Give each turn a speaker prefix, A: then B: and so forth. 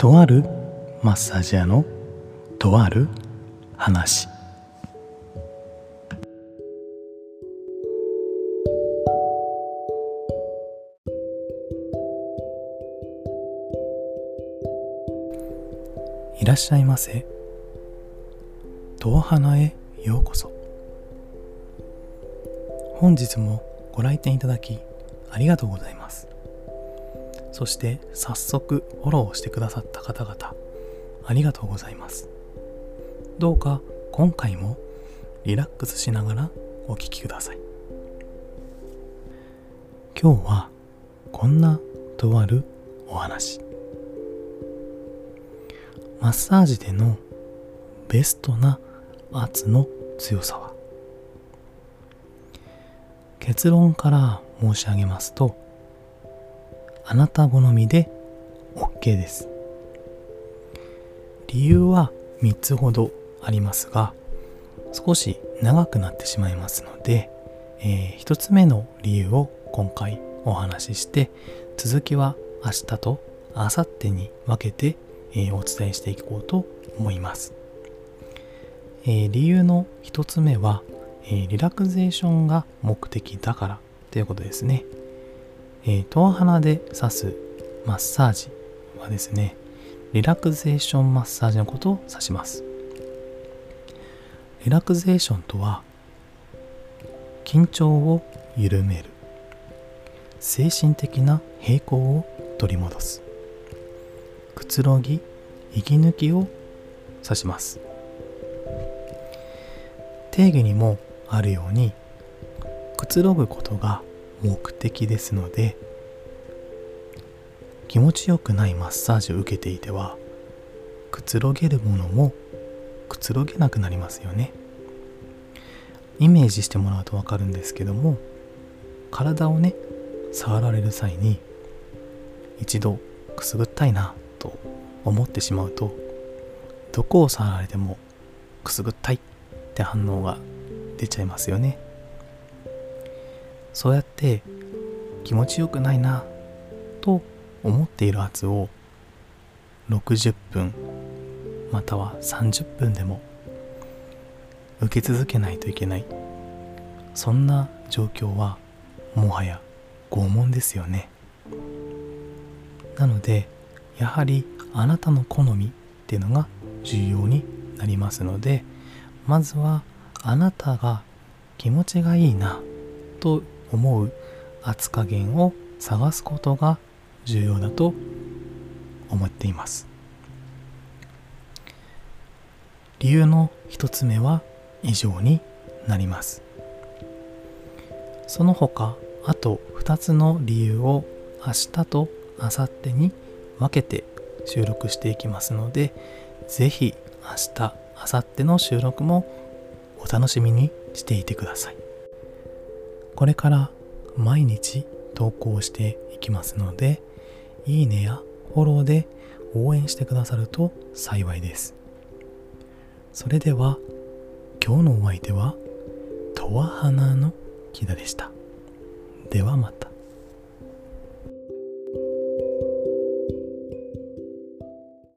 A: とあるマッサージ屋のとある話いらっしゃいませ。とわ花へようこそ。本日もご来店いただきありがとうございます。そして早速フォローしてくださった方々ありがとうございます。どうか今回もリラックスしながらお聴きください。今日はこんなとあるお話。マッサージでのベストな圧の強さは結論から申し上げますとあなた好みで OK です理由は3つほどありますが少し長くなってしまいますので、えー、1つ目の理由を今回お話しして続きは明日と明後日に分けてえー、お伝えしていこうと思います。えー、理由の一つ目は、え、リラクゼーションが目的だからということですね。えー、トア鼻で刺すマッサージはですね、リラクゼーションマッサージのことを指します。リラクゼーションとは、緊張を緩める、精神的な平衡を取り戻す。くつろぎ息抜きを指します定義にもあるようにくつろぐことが目的ですので気持ちよくないマッサージを受けていてはくつろげるものもくつろげなくなりますよね。イメージしてもらうと分かるんですけども体をね触られる際に一度くすぐったいなと思ってしまうとどこを触られてもくすぐったいって反応が出ちゃいますよね。そうやって気持ちよくないなと思っている圧を60分または30分でも受け続けないといけない。そんな状況はもはや拷問ですよね。なのでやはりあなたの好みっていうのが重要になりますのでまずはあなたが気持ちがいいなと思う圧加減を探すことが重要だと思っています理由の一つ目は以上になりますその他あと2つの理由を明日と明後日に分けて収録していきますので、ぜひ明日、明後日の収録もお楽しみにしていてください。これから毎日投稿していきますので、いいねやフォローで応援してくださると幸いです。それでは、今日のお相手は、とわはなの木田でした。ではまた。